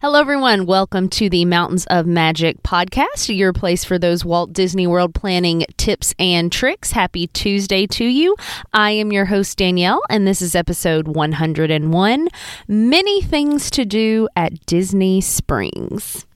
Hello, everyone. Welcome to the Mountains of Magic podcast, your place for those Walt Disney World planning tips and tricks. Happy Tuesday to you. I am your host, Daniele, and this is episode 101 Many Things to Do at Disney Springs.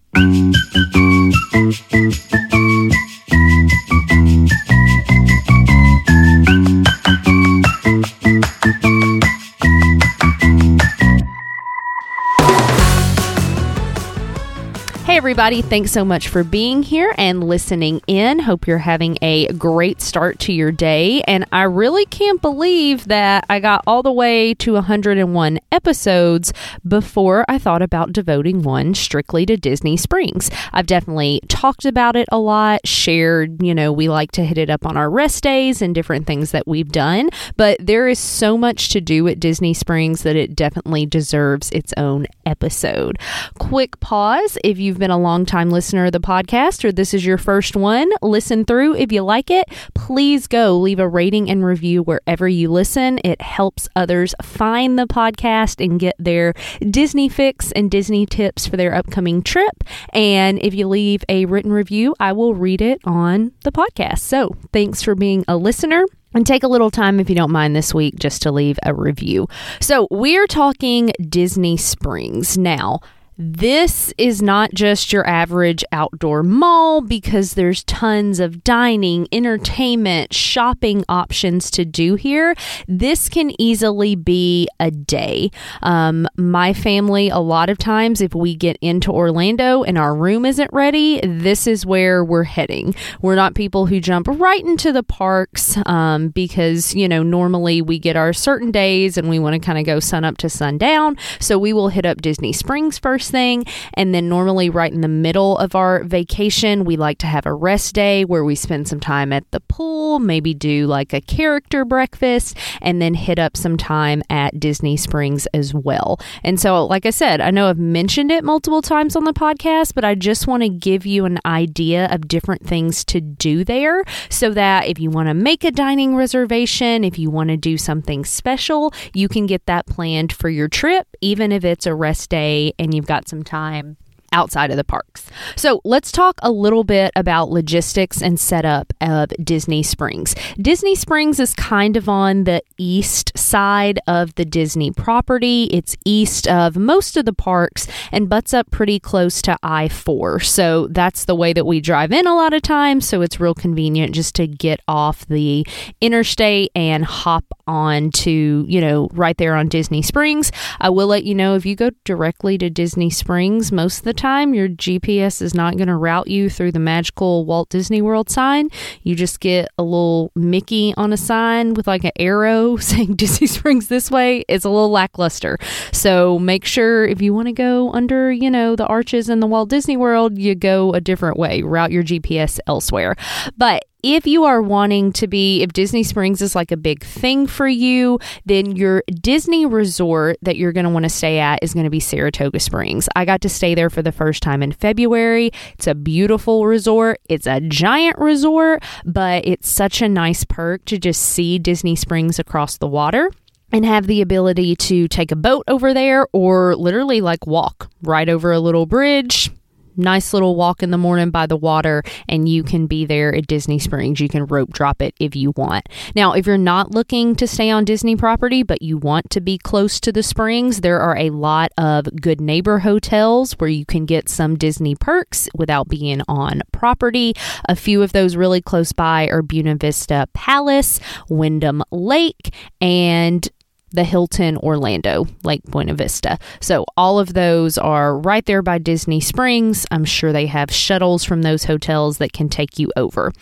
Everybody. Thanks so much for being here and listening in. Hope you're having a great start to your day. And I really can't believe that I got all the way to 101 episodes before I thought about devoting one strictly to Disney Springs. I've definitely talked about it a lot, shared, you know, we like to hit it up on our rest days and different things that we've done. But there is so much to do at Disney Springs that it definitely deserves its own episode. Quick pause if you've been a long time listener of the podcast or this is your first one, listen through. If you like it, please go leave a rating and review wherever you listen. It helps others find the podcast and get their Disney fix and Disney tips for their upcoming trip. And if you leave a written review, I will read it on the podcast. So thanks for being a listener. And take a little time, if you don't mind, this week just to leave a review. So, we're talking Disney Springs. Now, this is not just your average outdoor mall because there's tons of dining, entertainment, shopping options to do here. This can easily be a day. Um, my family, a lot of times, if we get into Orlando and our room isn't ready, this is where we're heading. We're not people who jump right into the parks um, because, you know, normally we get our certain days and we want to kind of go sun up to sundown. So we will hit up Disney Springs first first thing. And then, normally, right in the middle of our vacation, we like to have a rest day where we spend some time at the pool, maybe do like a character breakfast, and then hit up some time at Disney Springs as well. And so, like I said, I know I've mentioned it multiple times on the podcast, but I just want to give you an idea of different things to do there so that if you want to make a dining reservation, if you want to do something special, you can get that planned for your trip, even if it's a rest day and you've got some time outside of the parks. So let's talk a little bit about logistics and setup of Disney Springs. Disney Springs is kind of on the east side of the Disney property. It's east of most of the parks and butts up pretty close to I 4. So that's the way that we drive in a lot of times. So it's real convenient just to get off the interstate and hop on to, you know, right there on Disney Springs. I will let you know if you go directly to Disney Springs, most of the time, your GPS is not going to route you through the magical Walt Disney World sign. You just get a little Mickey on a sign with like an arrow saying Disney Springs this way. It's a little lackluster. So make sure if you want to go under, you know, the arches in the Walt Disney World, you go a different way. Route your GPS elsewhere. But if you are wanting to be, if Disney Springs is like a big thing for you, then your Disney resort that you're going to want to stay at is going to be Saratoga Springs. I got to stay there for the first time in February. It's a beautiful resort. It's a giant resort, but it's such a nice perk to just see Disney Springs across the water and have the ability to take a boat over there or literally like walk right over a little bridge nice little walk in the morning by the water, and you can be there at Disney Springs. You can rope drop it if you want. Now, if you're not looking to stay on Disney property, but you want to be close to the springs, there are a lot of good neighbor hotels where you can get some Disney perks without being on property. A few of those really close by are Buena Vista Palace, Wyndham Lake, and the Hilton Orlando, Lake Buena Vista. So all of those are right there by Disney Springs. I'm sure they have shuttles from those hotels that can take you over.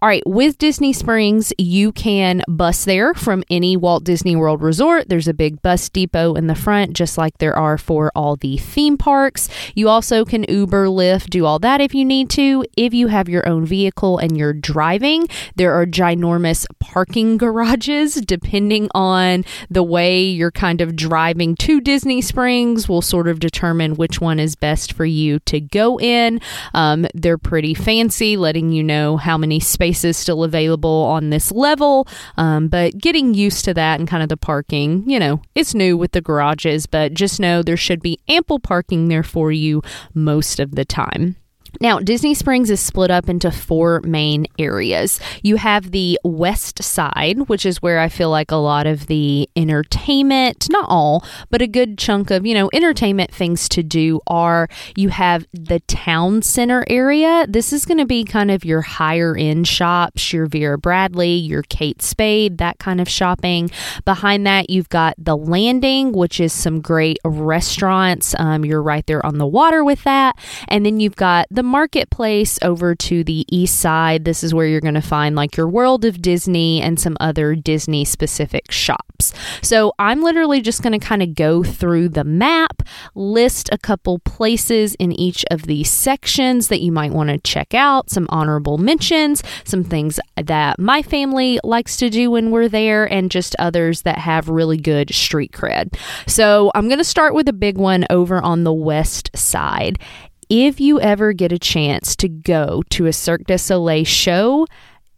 All right, with Disney Springs, you can bus there from any Walt Disney World resort. There's a big bus depot in the front, just like there are for all the theme parks. You also can Uber, Lyft, do all that if you need to. If you have your own vehicle and you're driving, there are ginormous parking garages depending on the way you're kind of driving to Disney Springs will sort of determine which one is best for you to go in. Um, they're pretty fancy, letting you know how many spaces still available on this level, um, but getting used to that and kind of the parking, you know, it's new with the garages, but just know there should be ample parking there for you most of the time. Now, Disney Springs is split up into four main areas. You have the west side, which is where I feel like a lot of the entertainment, not all, but a good chunk of, you know, entertainment things to do are. You have the town center area. This is going to be kind of your higher end shops, your Vera Bradley, your Kate Spade, that kind of shopping. Behind that, you've got the landing, which is some great restaurants. Um, you're right there on the water with that. And then you've got the marketplace over to the east side. This is where you're going to find like your World of Disney and some other Disney specific shops. So I'm literally just going to kind of go through the map, list a couple places in each of these sections that you might want to check out, some honorable mentions, some things that my family likes to do when we're there, and just others that have really good street cred. So I'm going to start with a big one over on the west side if you ever get a chance to go to a Cirque du Soleil show,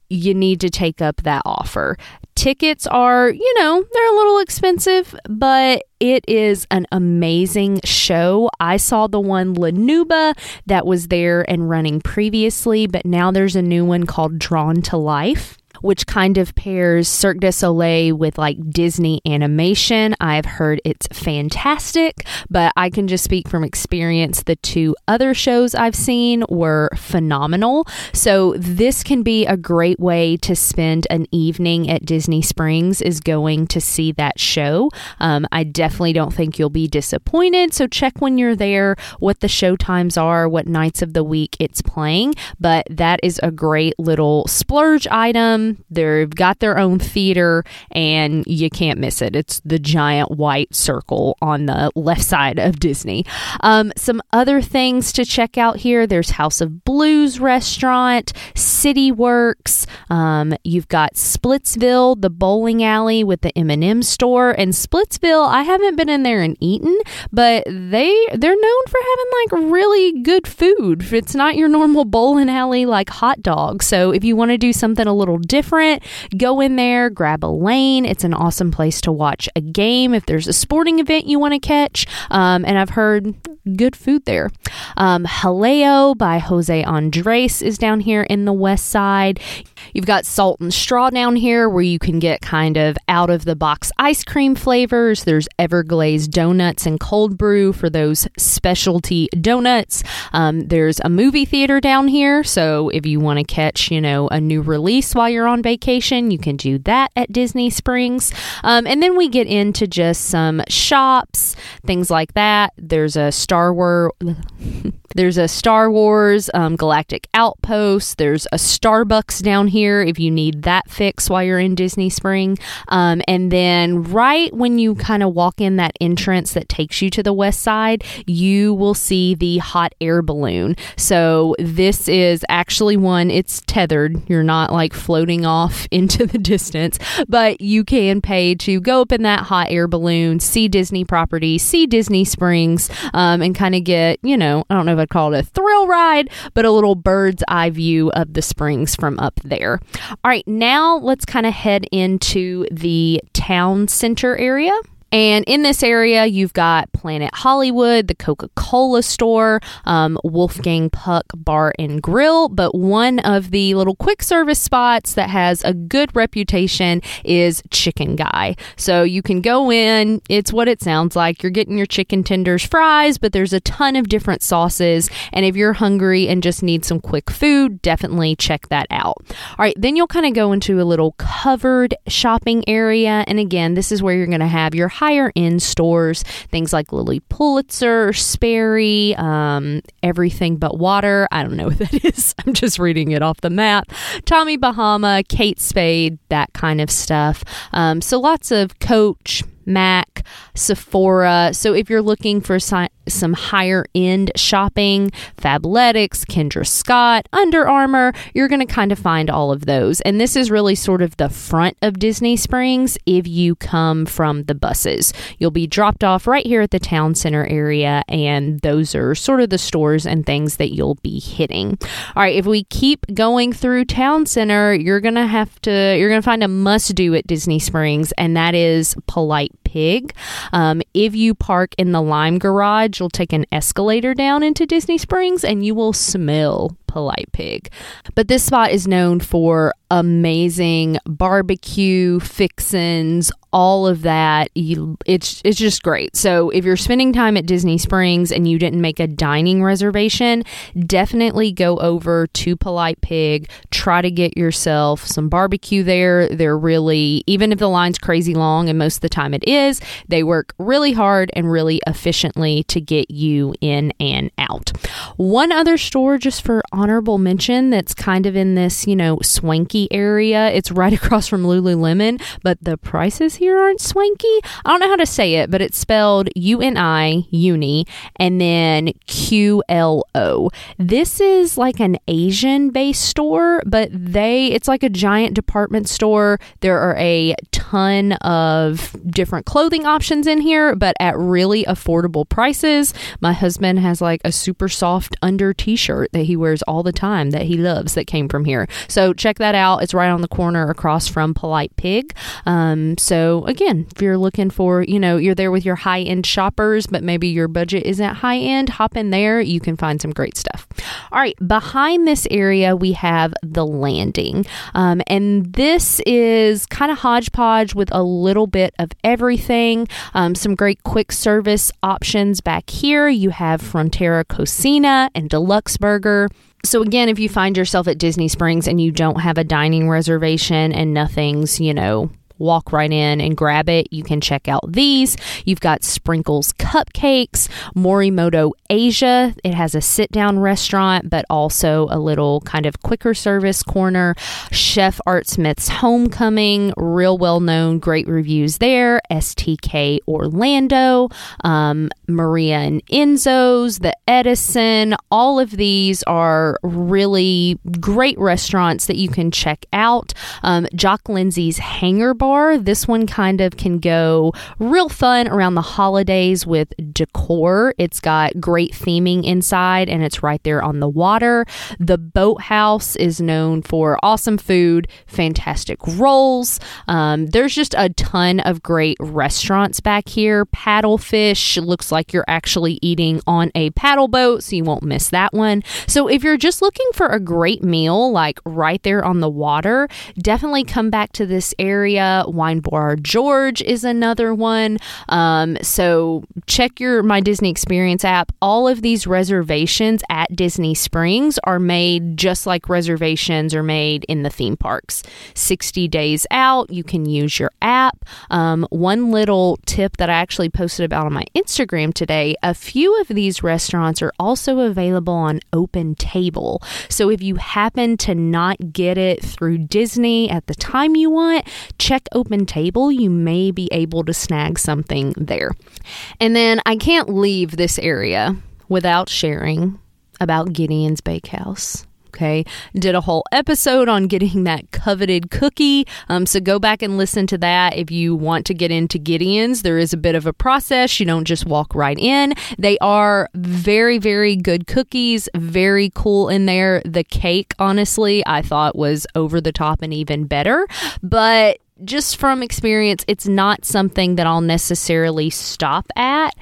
you need to take up that offer. Tickets are, you know, they're a little expensive, but it is an amazing show. I saw the one La Nouba that was there and running previously, but now there's a new one called Drawn to Life which kind of pairs Cirque du Soleil with like Disney animation. I've heard it's fantastic, but I can just speak from experience. The two other shows I've seen were phenomenal. So this can be a great way to spend an evening at Disney Springs is going to see that show. Um, I definitely don't think you'll be disappointed. So check when you're there what the show times are, what nights of the week it's playing. But that is a great little splurge item They've got their own theater, and you can't miss it. It's the giant white circle on the left side of Disney. Um, some other things to check out here there's House of Blues restaurant, City Works. Um, you've got Splitsville, the bowling alley with the M&M store. And Splitsville, I haven't been in there and eaten, but they, they're known for having like really good food. It's not your normal bowling alley like hot dogs. So if you want to do something a little different, different, go in there, grab a lane. It's an awesome place to watch a game if there's a sporting event you want to catch. Um, and I've heard good food there. Um, Jaleo by Jose Andres is down here in the west side. You've got Salt and Straw down here where you can get kind of out of the box ice cream flavors. There's Everglazed donuts and cold brew for those specialty donuts. Um, there's a movie theater down here. So if you want to catch, you know, a new release while you're on vacation, you can do that at Disney Springs. Um, and then we get into just some shops, things like that. There's a Star Wars. There's a Star Wars um, Galactic Outpost. There's a Starbucks down here if you need that fix while you're in Disney Spring. Um, and then right when you kind of walk in that entrance that takes you to the west side, you will see the hot air balloon. So this is actually one, it's tethered. You're not like floating off into the distance, but you can pay to go up in that hot air balloon, see Disney property, see Disney Springs, um, and kind of get, you know, I don't know if I'd call it a thrill ride, but a little bird's eye view of the springs from up there. All right, now let's kind of head into the town center area. And in this area, you've got Planet Hollywood, the Coca Cola store, um, Wolfgang Puck Bar and Grill. But one of the little quick service spots that has a good reputation is Chicken Guy. So you can go in, it's what it sounds like. You're getting your chicken tenders, fries, but there's a ton of different sauces. And if you're hungry and just need some quick food, definitely check that out. All right, then you'll kind of go into a little covered shopping area. And again, this is where you're going to have your higher end stores, things like Lilly Pulitzer, Sperry, um, everything but water. I don't know what that is. I'm just reading it off the map. Tommy Bahama, Kate Spade, that kind of stuff. Um, so lots of Coach, Mac, Sephora. So if you're looking for si- some higher end shopping, Fabletics, Kendra Scott, Under Armour. You're going to kind of find all of those. And this is really sort of the front of Disney Springs if you come from the buses. You'll be dropped off right here at the town center area, and those are sort of the stores and things that you'll be hitting. All right, if we keep going through town center, you're going to have to, you're going to find a must do at Disney Springs, and that is Polite Pig. Um, if you park in the Lime Garage, you'll take an escalator down into Disney Springs and you will smell Polite Pig. But this spot is known for amazing barbecue fixins, all of that. it's it's just great. So if you're spending time at Disney Springs and you didn't make a dining reservation, definitely go over to Polite Pig. Try to get yourself some barbecue there. They're really even if the line's crazy long and most of the time it is, they work really hard and really efficiently to get you in and out. One other store just for honorable mention that's kind of in this, you know, swanky area. It's right across from Lululemon, but the prices here aren't swanky. I don't know how to say it, but it's spelled U N I, uni, and then Q L O. This is like an Asian based store, but they, it's like a giant department store. There are a ton of different clothing options in here, but at really affordable prices. My husband has like a super soft under t shirt that he wears all the time that he loves that came from here. So check that out. It's right on the corner across from Polite Pig. Um, so again, if you're looking for, you know, you're there with your high end shoppers, but maybe your budget isn't high end, hop in there. You can find some great stuff. All right, behind this area, we have the landing. Um, and this is kind of hodgepodge with a little bit of everything. Um, some great quick service options back here. You have Frontera Cocina and Deluxe Burger. So, again, if you find yourself at Disney Springs and you don't have a dining reservation and nothing's, you know, walk right in and grab it. You can check out these. You've got Sprinkles Cupcakes, Morimoto Asia. It has a sit down restaurant, but also a little kind of quicker service corner. Chef Art Smith's Homecoming, real well known, great reviews there. STK Orlando, um, Maria and Enzo's, the Edison. All of these are really great restaurants that you can check out. Um, Jock Lindsay's Hangar Bar this one kind of can go real fun around the holidays with decor. It's got great theming inside and it's right there on the water. The Boathouse is known for awesome food, fantastic rolls. Um, there's just a ton of great restaurants back here. Paddlefish looks like you're actually eating on a paddle boat, so you won't miss that one. So if you're just looking for a great meal, like right there on the water, definitely come back to this area. Wine Bar George is another one. Um, so check your My Disney Experience app. All of these reservations at Disney Springs are made just like reservations are made in the theme parks. 60 days out, you can use your app. Um, one little tip that I actually posted about on my Instagram today a few of these restaurants are also available on Open Table. So if you happen to not get it through Disney at the time you want, check Open Table, you may be able to snag something there. And then I can't leave this area without sharing about Gideon's Bakehouse. Okay, did a whole episode on getting that coveted cookie. Um, so go back and listen to that if you want to get into Gideon's. There is a bit of a process. You don't just walk right in. They are very, very good cookies. Very cool in there. The cake, honestly, I thought was over the top and even better. But just from experience, it's not something that I'll necessarily stop at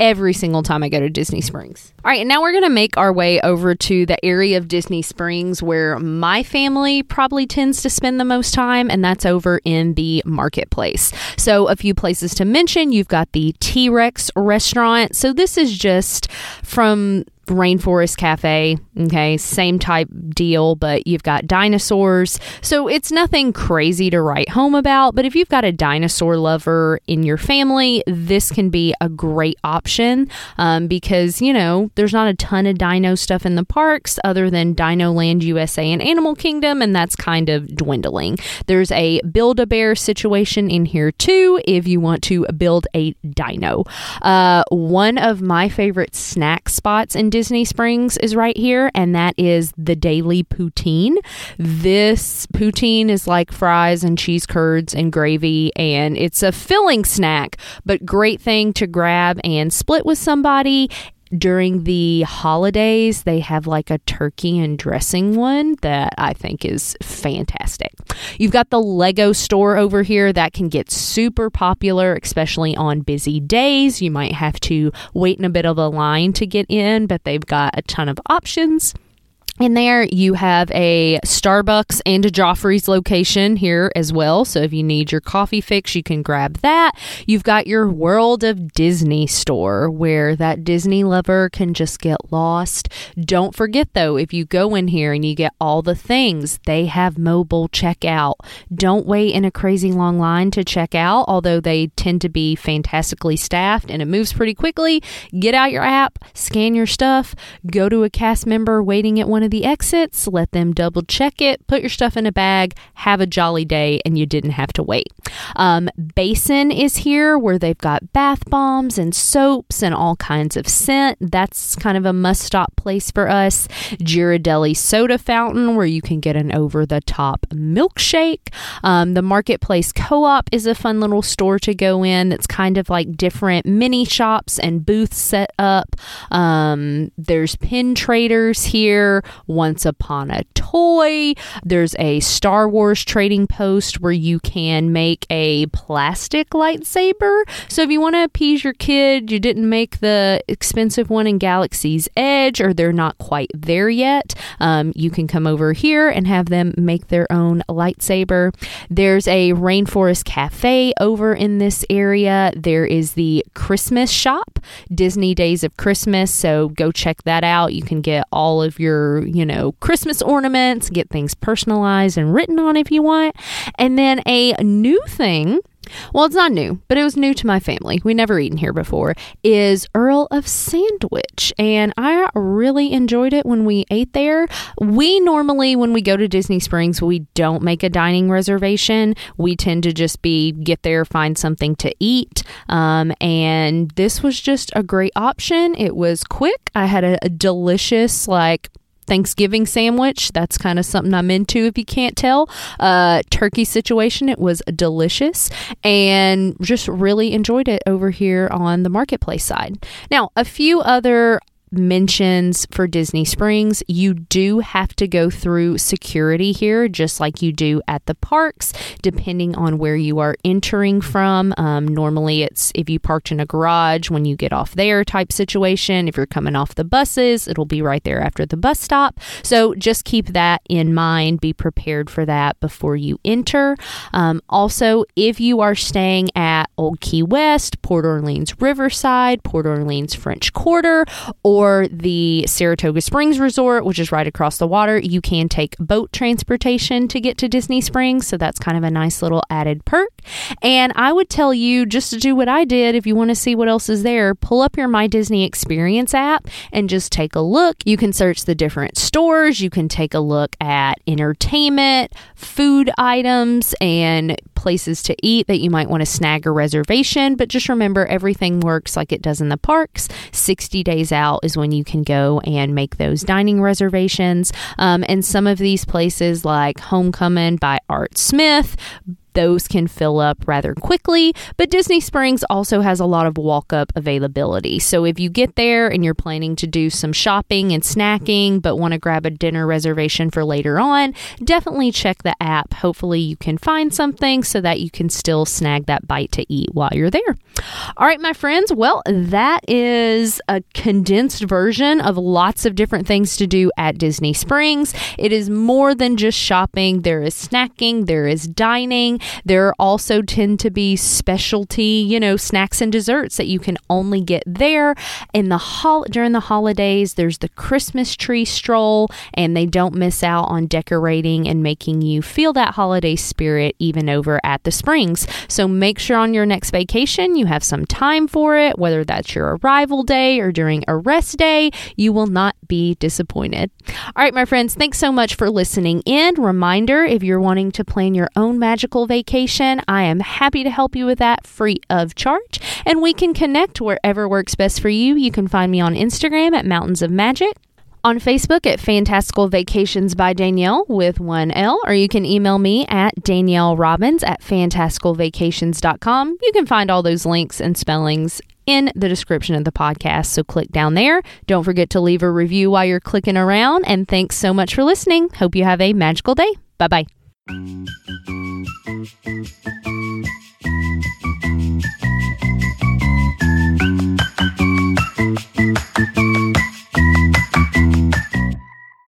every single time I go to Disney Springs. All right, and now we're going to make our way over to the area of Disney Springs where my family probably tends to spend the most time, and that's over in the marketplace. So, a few places to mention you've got the T Rex restaurant. So, this is just from Rainforest Cafe. Okay, same type deal, but you've got dinosaurs. So it's nothing crazy to write home about, but if you've got a dinosaur lover in your family, this can be a great option um, because, you know, there's not a ton of dino stuff in the parks other than Dino Land USA and Animal Kingdom, and that's kind of dwindling. There's a Build a Bear situation in here too if you want to build a dino. Uh, one of my favorite snack spots in Disney Springs is right here, and that is the Daily Poutine. This poutine is like fries and cheese curds and gravy, and it's a filling snack, but great thing to grab and split with somebody during the holidays, they have like a turkey and dressing one that I think is fantastic. You've got the Lego store over here that can get super popular, especially on busy days. You might have to wait in a bit of a line to get in, but they've got a ton of options. In there, you have a Starbucks and a Joffrey's location here as well. So if you need your coffee fix, you can grab that. You've got your World of Disney store where that Disney lover can just get lost. Don't forget though, if you go in here and you get all the things, they have mobile checkout. Don't wait in a crazy long line to check out, although they tend to be fantastically staffed and it moves pretty quickly. Get out your app, scan your stuff, go to a cast member waiting at one of the exits, let them double check it, put your stuff in a bag, have a jolly day, and you didn't have to wait. Um, Basin is here where they've got bath bombs and soaps and all kinds of scent. That's kind of a must stop place for us. Ghirardelli Soda Fountain where you can get an over the top milkshake. Um, the Marketplace Co op is a fun little store to go in that's kind of like different mini shops and booths set up. Um, there's pin traders here, once Upon a Toy. There's a Star Wars trading post where you can make a plastic lightsaber. So if you want to appease your kid, you didn't make the expensive one in Galaxy's Edge, or they're not quite there yet, um, you can come over here and have them make their own lightsaber. There's a Rainforest Cafe over in this area. There is the Christmas shop, Disney Days of Christmas. So go check that out. You can get all of your, you know, Christmas ornaments, get things personalized and written on if you want. And then a new thing well, it's not new, but it was new to my family. We never eaten here before. Is Earl of Sandwich, and I really enjoyed it when we ate there. We normally, when we go to Disney Springs, we don't make a dining reservation. We tend to just be get there, find something to eat, um, and this was just a great option. It was quick. I had a, a delicious like Thanksgiving sandwich. That's kind of something I'm into if you can't tell. Uh, turkey situation. It was delicious and just really enjoyed it over here on the marketplace side. Now, a few other mentions for Disney Springs, you do have to go through security here, just like you do at the parks, depending on where you are entering from. Um, normally, it's if you parked in a garage when you get off there type situation. If you're coming off the buses, it'll be right there after the bus stop. So just keep that in mind. Be prepared for that before you enter. Um, also, if you are staying at Old Key West, Port Orleans Riverside, Port Orleans French Quarter, or or the Saratoga Springs Resort, which is right across the water, you can take boat transportation to get to Disney Springs. So that's kind of a nice little added perk. And I would tell you just to do what I did if you want to see what else is there, pull up your My Disney Experience app and just take a look. You can search the different stores, you can take a look at entertainment, food items, and places to eat that you might want to snag a reservation. But just remember, everything works like it does in the parks. 60 days out is when you can go and make those dining reservations. Um, and some of these places, like Homecoming by Art Smith, those can fill up rather quickly, but Disney Springs also has a lot of walk up availability. So if you get there and you're planning to do some shopping and snacking, but want to grab a dinner reservation for later on, definitely check the app. Hopefully, you can find something so that you can still snag that bite to eat while you're there. All right, my friends, well, that is a condensed version of lots of different things to do at Disney Springs. It is more than just shopping, there is snacking, there is dining There also tend to be specialty, you know, snacks and desserts that you can only get there. In the hol- during the holidays, there's the Christmas tree stroll, and they don't miss out on decorating and making you feel that holiday spirit even over at the Springs. So make sure on your next vacation you have some time for it, whether that's your arrival day or during a rest day. You will not be disappointed. All right, my friends, thanks so much for listening in. Reminder if you're wanting to plan your own magical vacation, I am happy to help you with that free of charge. And we can connect wherever works best for you. You can find me on Instagram at Mountains of Magic on Facebook at Fantastical Vacations by Daniele with one L, or you can email me at Daniele Robbins at fantasticalvacations.com. You can find all those links and spellings in the description of the podcast. So click down there. Don't forget to leave a review while you're clicking around. And thanks so much for listening. Hope you have a magical day. Bye bye. Thank you.